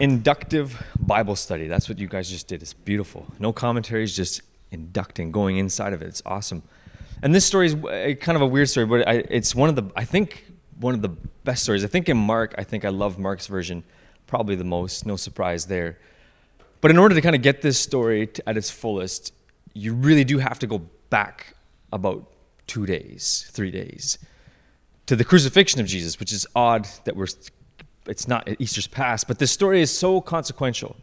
inductive Bible study. That's what you guys just did. It's beautiful. No commentaries, just inducting, going inside of it. It's awesome. And this story is uh, kind of a weird story, but I, it's one of the, I think, one of the best stories. I think in Mark, I think I love Mark's version probably the most. No surprise there. But in order to kind of get this story to, at its fullest, you really do have to go back about two days, three days, to the crucifixion of Jesus, which is odd that we're, it's not Easter's past, but this story is so consequential.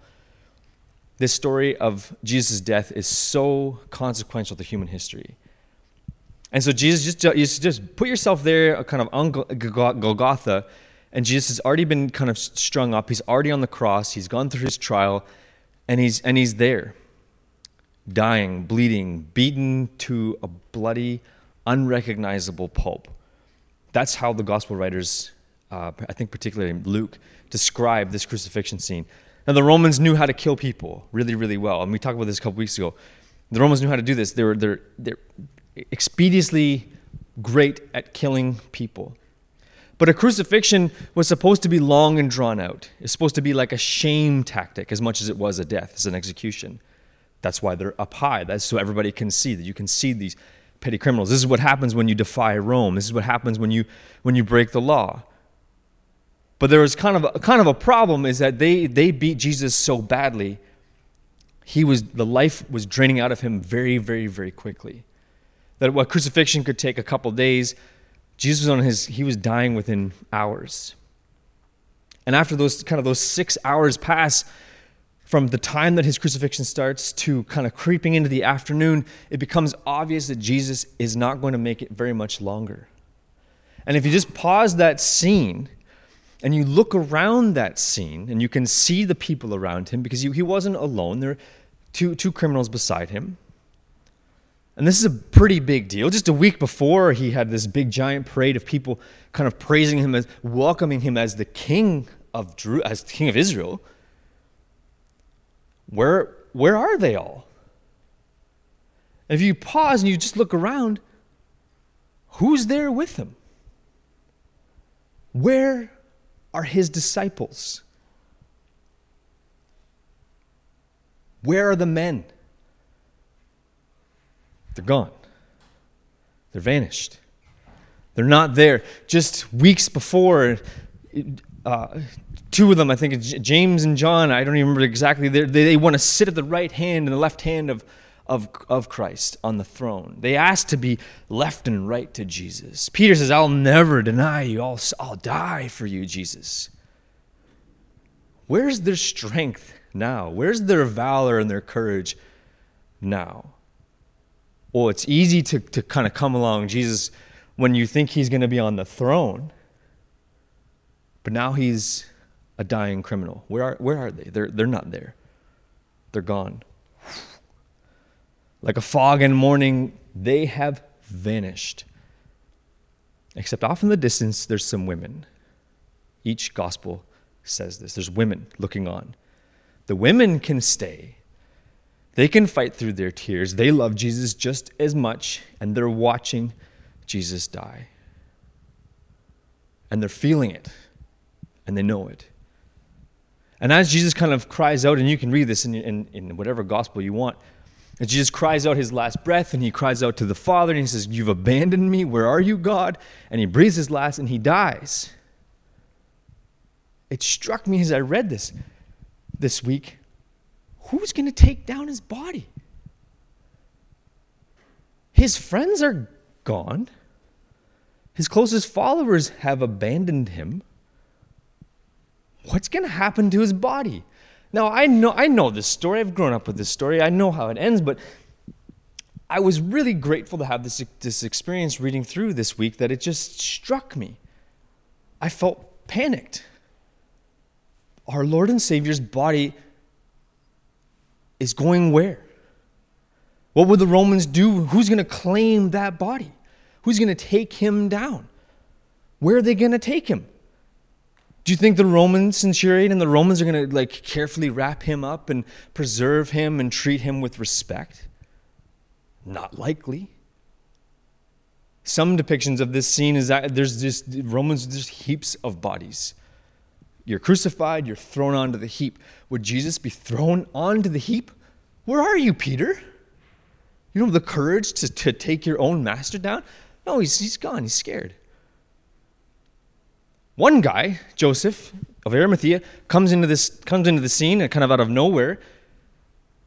This story of Jesus' death is so consequential to human history. And so Jesus, just, just put yourself there, kind of on Golgotha, and Jesus has already been kind of strung up. He's already on the cross. He's gone through his trial, and he's and he's there, dying, bleeding, beaten to a bloody, unrecognizable pulp. That's how the gospel writers, uh, I think particularly Luke, describe this crucifixion scene. Now the Romans knew how to kill people really, really well, and we talked about this a couple weeks ago. The Romans knew how to do this. They were they're, they're expeditiously great at killing people. But a crucifixion was supposed to be long and drawn out. It's supposed to be like a shame tactic as much as it was a death, as an execution. That's why they're up high. That's so everybody can see that you can see these petty criminals. This is what happens when you defy Rome. This is what happens when you when you break the law. But there was kind of a, kind of a problem is that they they beat Jesus so badly. He was the life was draining out of him very very very quickly. That what crucifixion could take a couple days, Jesus was on his, he was dying within hours. And after those kind of those six hours pass, from the time that his crucifixion starts to kind of creeping into the afternoon, it becomes obvious that Jesus is not going to make it very much longer. And if you just pause that scene and you look around that scene and you can see the people around him because he, wasn't alone, there were two, two criminals beside him. And this is a pretty big deal. Just a week before, he had this big giant parade of people kind of praising him as welcoming him as the king of Drew, as king of Israel. Where where are they all? And if you pause and you just look around, who's there with him? Where are his disciples? Where are the men? They're gone. They're vanished. They're not there. Just weeks before, uh, two of them, I think James and John, I don't even remember exactly, they, they want to sit at the right hand and the left hand of, of, of Christ on the throne. They ask to be left and right to Jesus. Peter says, I'll never deny you, I'll, I'll die for you, Jesus. Where's their strength now? Where's their valor and their courage now? well, it's easy to, to kind of come along Jesus when you think he's going to be on the throne. But now he's a dying criminal. Where are, where are they? They're, they're not there, they're gone. Like a fog in morning, they have vanished. Except off in the distance, there's some women. Each gospel says this. There's women looking on. The women can stay they can fight through their tears. They love Jesus just as much, and they're watching Jesus die. And they're feeling it, and they know it. And as Jesus kind of cries out, and you can read this in, in, in whatever gospel you want, as Jesus cries out his last breath, and he cries out to the Father, and he says, You've abandoned me. Where are you, God? And he breathes his last, and he dies. It struck me as I read this this week who's going to take down his body? His friends are gone. His closest followers have abandoned him. What's going to happen to his body? Now, I know, I know this story. I've grown up with this story. I know how it ends, but I was really grateful to have this, this experience reading through this week that it just struck me. I felt panicked. Our Lord and Savior's body is going where? What would the Romans do? Who's going to claim that body? Who's going to take him down? Where are they going to take him? Do you think the Roman centurion and the Romans are going to like carefully wrap him up and preserve him and treat him with respect? Not likely. Some depictions of this scene is that there's just Romans just heaps of bodies you're crucified, you're thrown onto the heap. Would Jesus be thrown onto the heap? Where are you, Peter? You don't have the courage to, to take your own master down? No, he's, he's gone. He's scared. One guy, Joseph of Arimathea, comes into, this, comes into the scene kind of out of nowhere.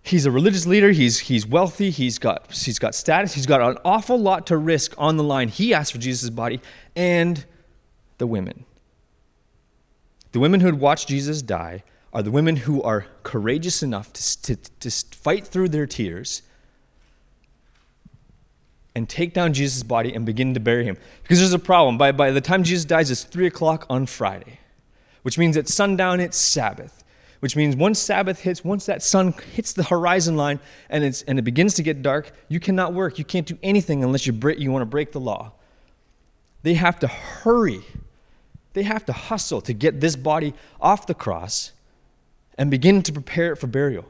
He's a religious leader. He's, he's wealthy. He's got, he's got status. He's got an awful lot to risk on the line. He asks for Jesus' body and the women. The women who had watched Jesus die are the women who are courageous enough to, to, to fight through their tears and take down Jesus' body and begin to bury him. Because there's a problem. By, by the time Jesus dies, it's 3 o'clock on Friday, which means at sundown, it's Sabbath. Which means once Sabbath hits, once that sun hits the horizon line and, it's, and it begins to get dark, you cannot work. You can't do anything unless you, break, you want to break the law. They have to hurry. They have to hustle to get this body off the cross and begin to prepare it for burial.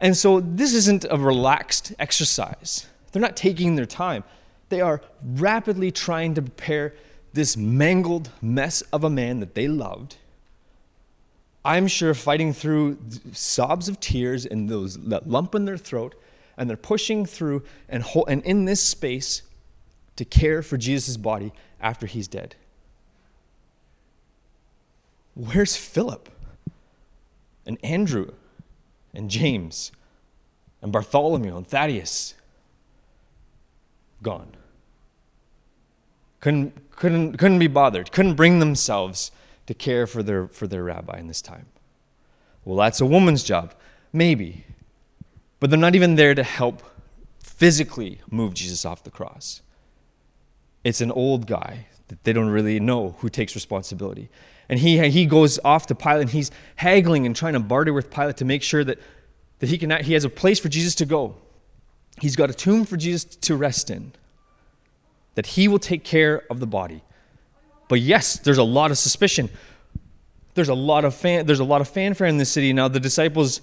And so this isn't a relaxed exercise. They're not taking their time. They are rapidly trying to prepare this mangled mess of a man that they loved. I'm sure fighting through sobs of tears and those that lump in their throat, and they're pushing through and, and in this space to care for Jesus' body after he's dead. Where's Philip and Andrew and James and Bartholomew and Thaddeus? Gone. Couldn't, couldn't, couldn't be bothered, couldn't bring themselves to care for their, for their rabbi in this time. Well, that's a woman's job. Maybe. But they're not even there to help physically move Jesus off the cross. It's an old guy that they don't really know who takes responsibility. And he, he goes off to Pilate and he's haggling and trying to barter with Pilate to make sure that, that he, can, he has a place for Jesus to go. He's got a tomb for Jesus to rest in, that he will take care of the body. But yes, there's a lot of suspicion. There's a lot of fan, there's a lot of fanfare in this city. Now the disciples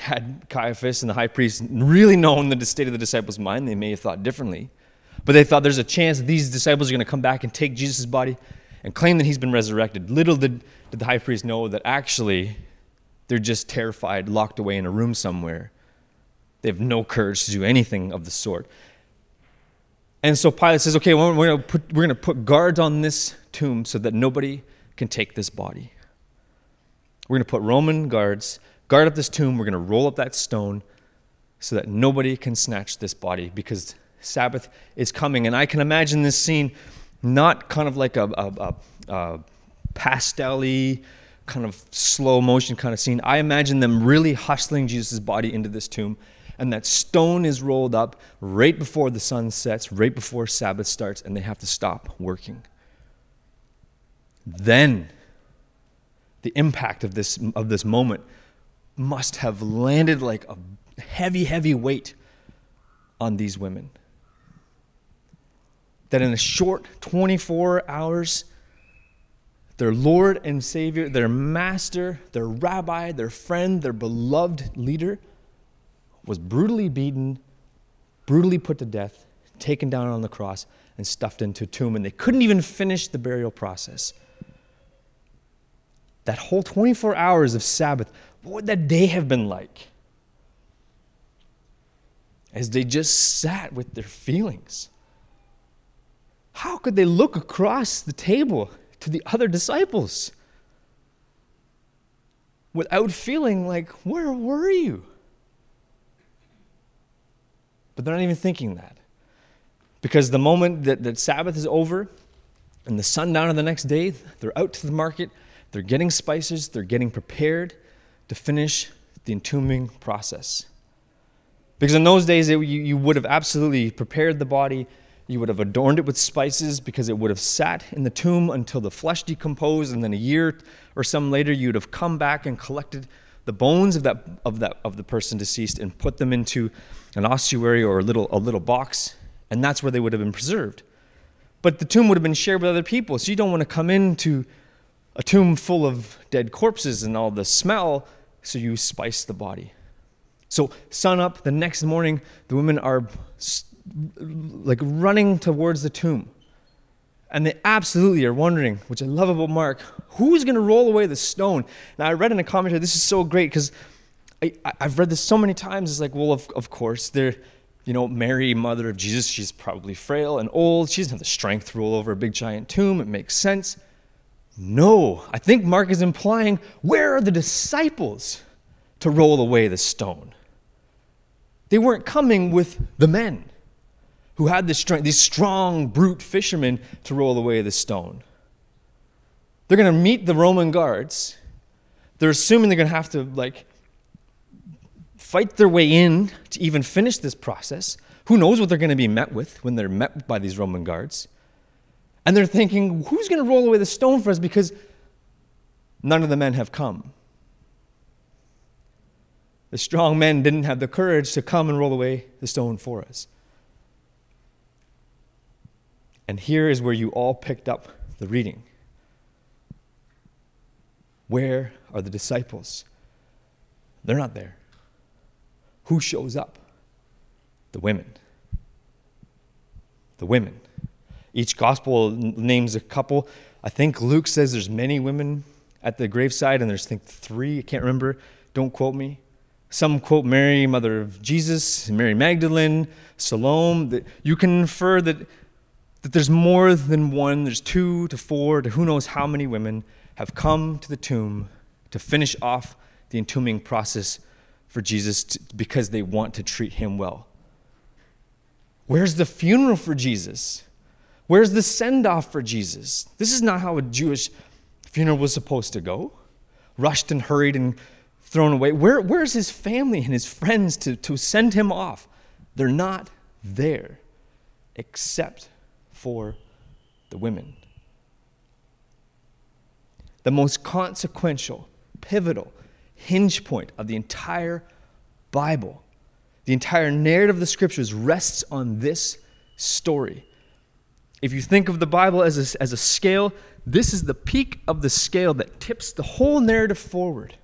had Caiaphas and the high priest really known the state of the disciples' mind, they may have thought differently. But they thought there's a chance that these disciples are going to come back and take Jesus' body and claim that he's been resurrected. Little did, did the high priest know that actually they're just terrified, locked away in a room somewhere. They have no courage to do anything of the sort. And so Pilate says, okay, well, we're going to put, guards on this tomb so that nobody can take this body. We're going to put Roman guards, guard up this tomb. We're going to roll up that stone so that nobody can snatch this body because Sabbath is coming. And I can imagine this scene not kind of like a, a, a, a pastel kind of slow motion kind of scene. I imagine them really hustling Jesus' body into this tomb and that stone is rolled up right before the sun sets, right before Sabbath starts, and they have to stop working. Then the impact of this, of this moment must have landed like a heavy, heavy weight on these women. That in a short 24 hours, their Lord and Savior, their master, their rabbi, their friend, their beloved leader, was brutally beaten, brutally put to death, taken down on the cross, and stuffed into a tomb. And they couldn't even finish the burial process. That whole 24 hours of Sabbath, what would that day have been like? As they just sat with their feelings. How could they look across the table to the other disciples without feeling like, where were you? But they're not even thinking that. Because the moment that, that Sabbath is over and the sundown of the next day, they're out to the market, they're getting spices, they're getting prepared to finish the entombing process. Because in those days, it, you, you would have absolutely prepared the body, you would have adorned it with spices because it would have sat in the tomb until the flesh decomposed, and then a year or some later, you'd have come back and collected the bones of that, of that of the person deceased and put them into an ossuary or a little, a little box, and that's where they would have been preserved. But the tomb would have been shared with other people, so you don't want to come into a tomb full of dead corpses and all the smell, so you spice the body. So, sun up, the next morning, the women are like running towards the tomb. And they absolutely are wondering, which I love about Mark, who's going to roll away the stone? Now, I read in a commentary, this is so great because I, have read this so many times. It's like, well, of, of course, they're, you know, Mary, mother of Jesus, she's probably frail and old. She doesn't have the strength to roll over a big giant tomb. It makes sense. No, I think Mark is implying, where are the disciples to roll away the stone? They weren't coming with the men who had the strength, these strong, brute fishermen to roll away the stone. They're going to meet the Roman guards. They're assuming they're going to have to, like, fight their way in to even finish this process. Who knows what they're going to be met with when they're met by these Roman guards? And they're thinking, who's going to roll away the stone for us? Because none of the men have come. The strong men didn't have the courage to come and roll away the stone for us. And here is where you all picked up the reading. Where are the disciples? They're not there. Who shows up? The women. The women. Each gospel names a couple. I think Luke says there's many women at the graveside, and there's I think three. I can't remember. Don't quote me. Some quote Mary, mother of Jesus, Mary Magdalene, Salome. You can infer that that there's more than one. There's two to four to who knows how many women have come to the tomb to finish off the entombing process for Jesus to, because they want to treat him well. Where's the funeral for Jesus? Where's the send off for Jesus? This is not how a Jewish funeral was supposed to go. Rushed and hurried and thrown away. Where, where's his family and his friends to, to send him off? They're not there, except for the women. The most consequential, pivotal, hinge point of the entire Bible, the entire narrative of the scriptures rests on this story. If you think of the Bible as a, as a scale, this is the peak of the scale that tips the whole narrative forward.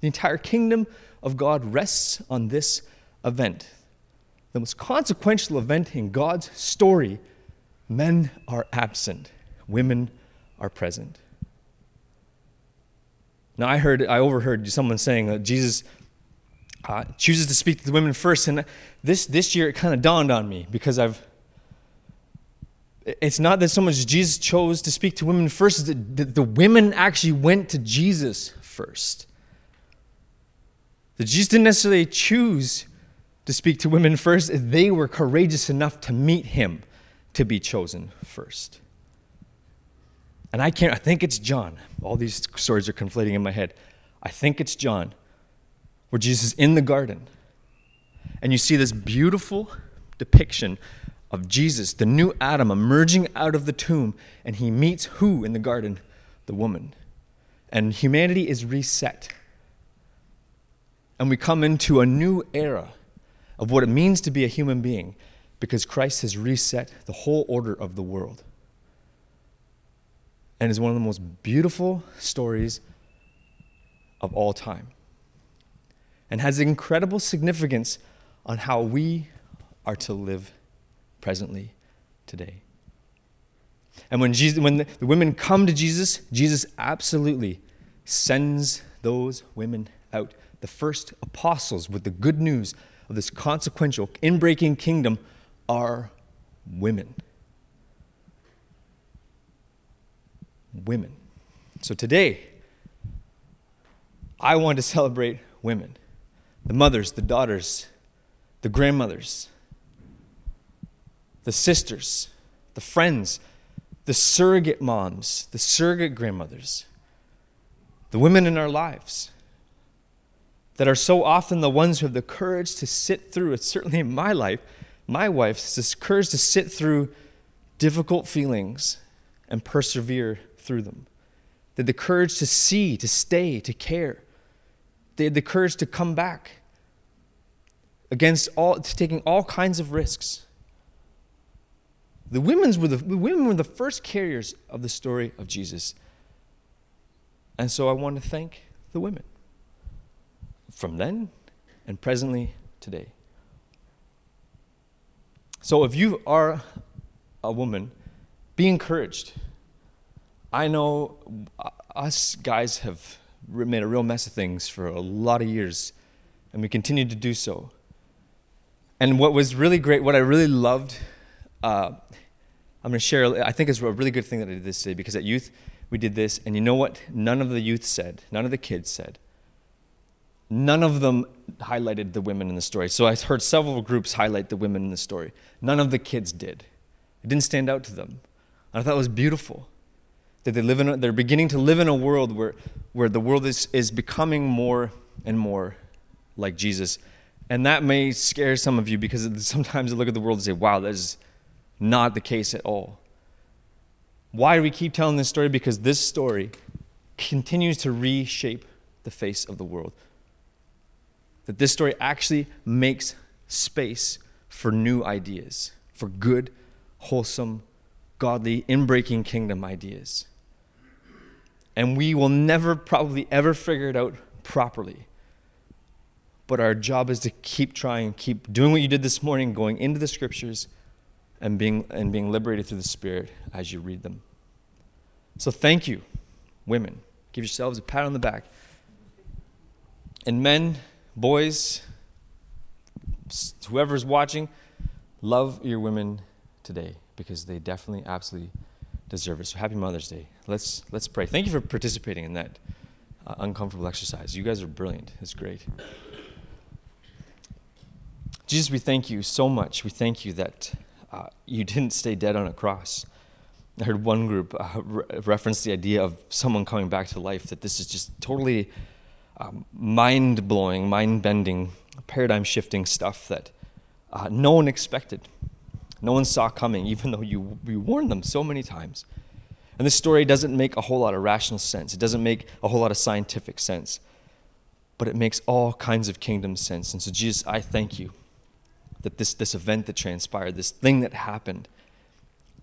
The entire kingdom of God rests on this event. The most consequential event in God's story men are absent, women are present. Now, I heard, I overheard someone saying that Jesus uh, chooses to speak to the women first, and this this year it kind of dawned on me because I've. It's not that so much Jesus chose to speak to women first; that the, the women actually went to Jesus first. That Jesus didn't necessarily choose to speak to women first; they were courageous enough to meet him, to be chosen first. And I can't, I think it's John. All these stories are conflating in my head. I think it's John, where Jesus is in the garden. And you see this beautiful depiction of Jesus, the new Adam, emerging out of the tomb. And he meets who in the garden? The woman. And humanity is reset. And we come into a new era of what it means to be a human being because Christ has reset the whole order of the world and is one of the most beautiful stories of all time and has incredible significance on how we are to live presently today. And when, Jesus, when the, women come to Jesus, Jesus absolutely sends those women out. The first apostles with the good news of this consequential, inbreaking kingdom are women. women. So today, I want to celebrate women the mothers, the daughters, the grandmothers, the sisters, the friends, the surrogate moms, the surrogate grandmothers, the women in our lives that are so often the ones who have the courage to sit through it. Certainly in my life, my wife's this courage to sit through difficult feelings and persevere through them. They had the courage to see, to stay, to care. They had the courage to come back against all, taking all kinds of risks. The, women's were the, the women were the first carriers of the story of Jesus. And so I want to thank the women from then and presently today. So if you are a woman, be encouraged. I know us guys have made a real mess of things for a lot of years, and we continue to do so. And what was really great, what I really loved, uh, I'm going to share, I think it's a really good thing that I did this day because at youth, we did this, and you know what? None of the youth said, none of the kids said. None of them highlighted the women in the story. So I heard several groups highlight the women in the story. None of the kids did. It didn't stand out to them. And I thought it was beautiful that they live in a, they're beginning to live in a world where, where the world is, is becoming more and more like Jesus. And that may scare some of you because sometimes you look at the world and say, wow, that is not the case at all. Why do we keep telling this story? Because this story continues to reshape the face of the world. That this story actually makes space for new ideas, for good, wholesome, godly, inbreaking kingdom ideas. And we will never, probably ever figure it out properly. But our job is to keep trying, keep doing what you did this morning, going into the scriptures and being, and being liberated through the Spirit as you read them. So thank you, women. Give yourselves a pat on the back. And men, boys, whoever's watching, love your women today because they definitely, absolutely deserve it. So happy Mother's Day. Let's, let's pray. Thank you for participating in that uh, uncomfortable exercise. You guys are brilliant. It's great. Jesus, we thank you so much. We thank you that uh, you didn't stay dead on a cross. I heard one group uh, re- reference the idea of someone coming back to life, that this is just totally um, mind blowing, mind bending, paradigm shifting stuff that uh, no one expected. No one saw coming, even though you, you warned them so many times. And this story doesn't make a whole lot of rational sense. It doesn't make a whole lot of scientific sense. But it makes all kinds of kingdom sense. And so, Jesus, I thank you that this, this event that transpired, this thing that happened,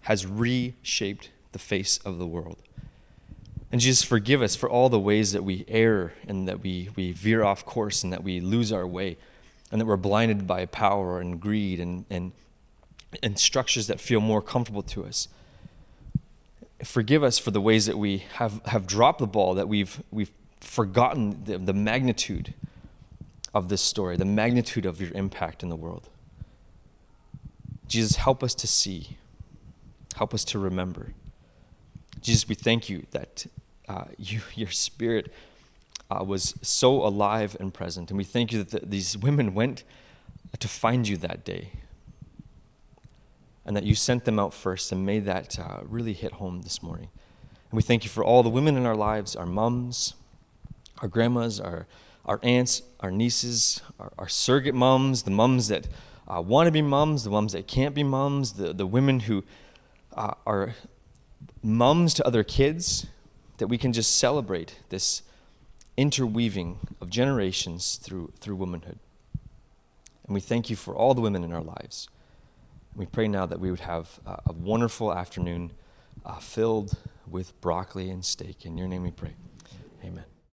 has reshaped the face of the world. And Jesus, forgive us for all the ways that we err and that we, we veer off course and that we lose our way and that we're blinded by power and greed and, and, and structures that feel more comfortable to us. Forgive us for the ways that we have, have dropped the ball, that we've, we've forgotten the, the magnitude of this story, the magnitude of your impact in the world. Jesus, help us to see. Help us to remember. Jesus, we thank you that uh, you, your spirit uh, was so alive and present. And we thank you that the, these women went to find you that day. And that you sent them out first and made that uh, really hit home this morning. And we thank you for all the women in our lives, our moms, our grandmas, our, our aunts, our nieces, our, our surrogate moms, the moms that uh, want to be moms, the moms that can't be moms, the, the women who uh, are mums to other kids, that we can just celebrate this interweaving of generations through, through womanhood. And we thank you for all the women in our lives. We pray now that we would have uh, a wonderful afternoon uh, filled with broccoli and steak. In your name we pray. Amen.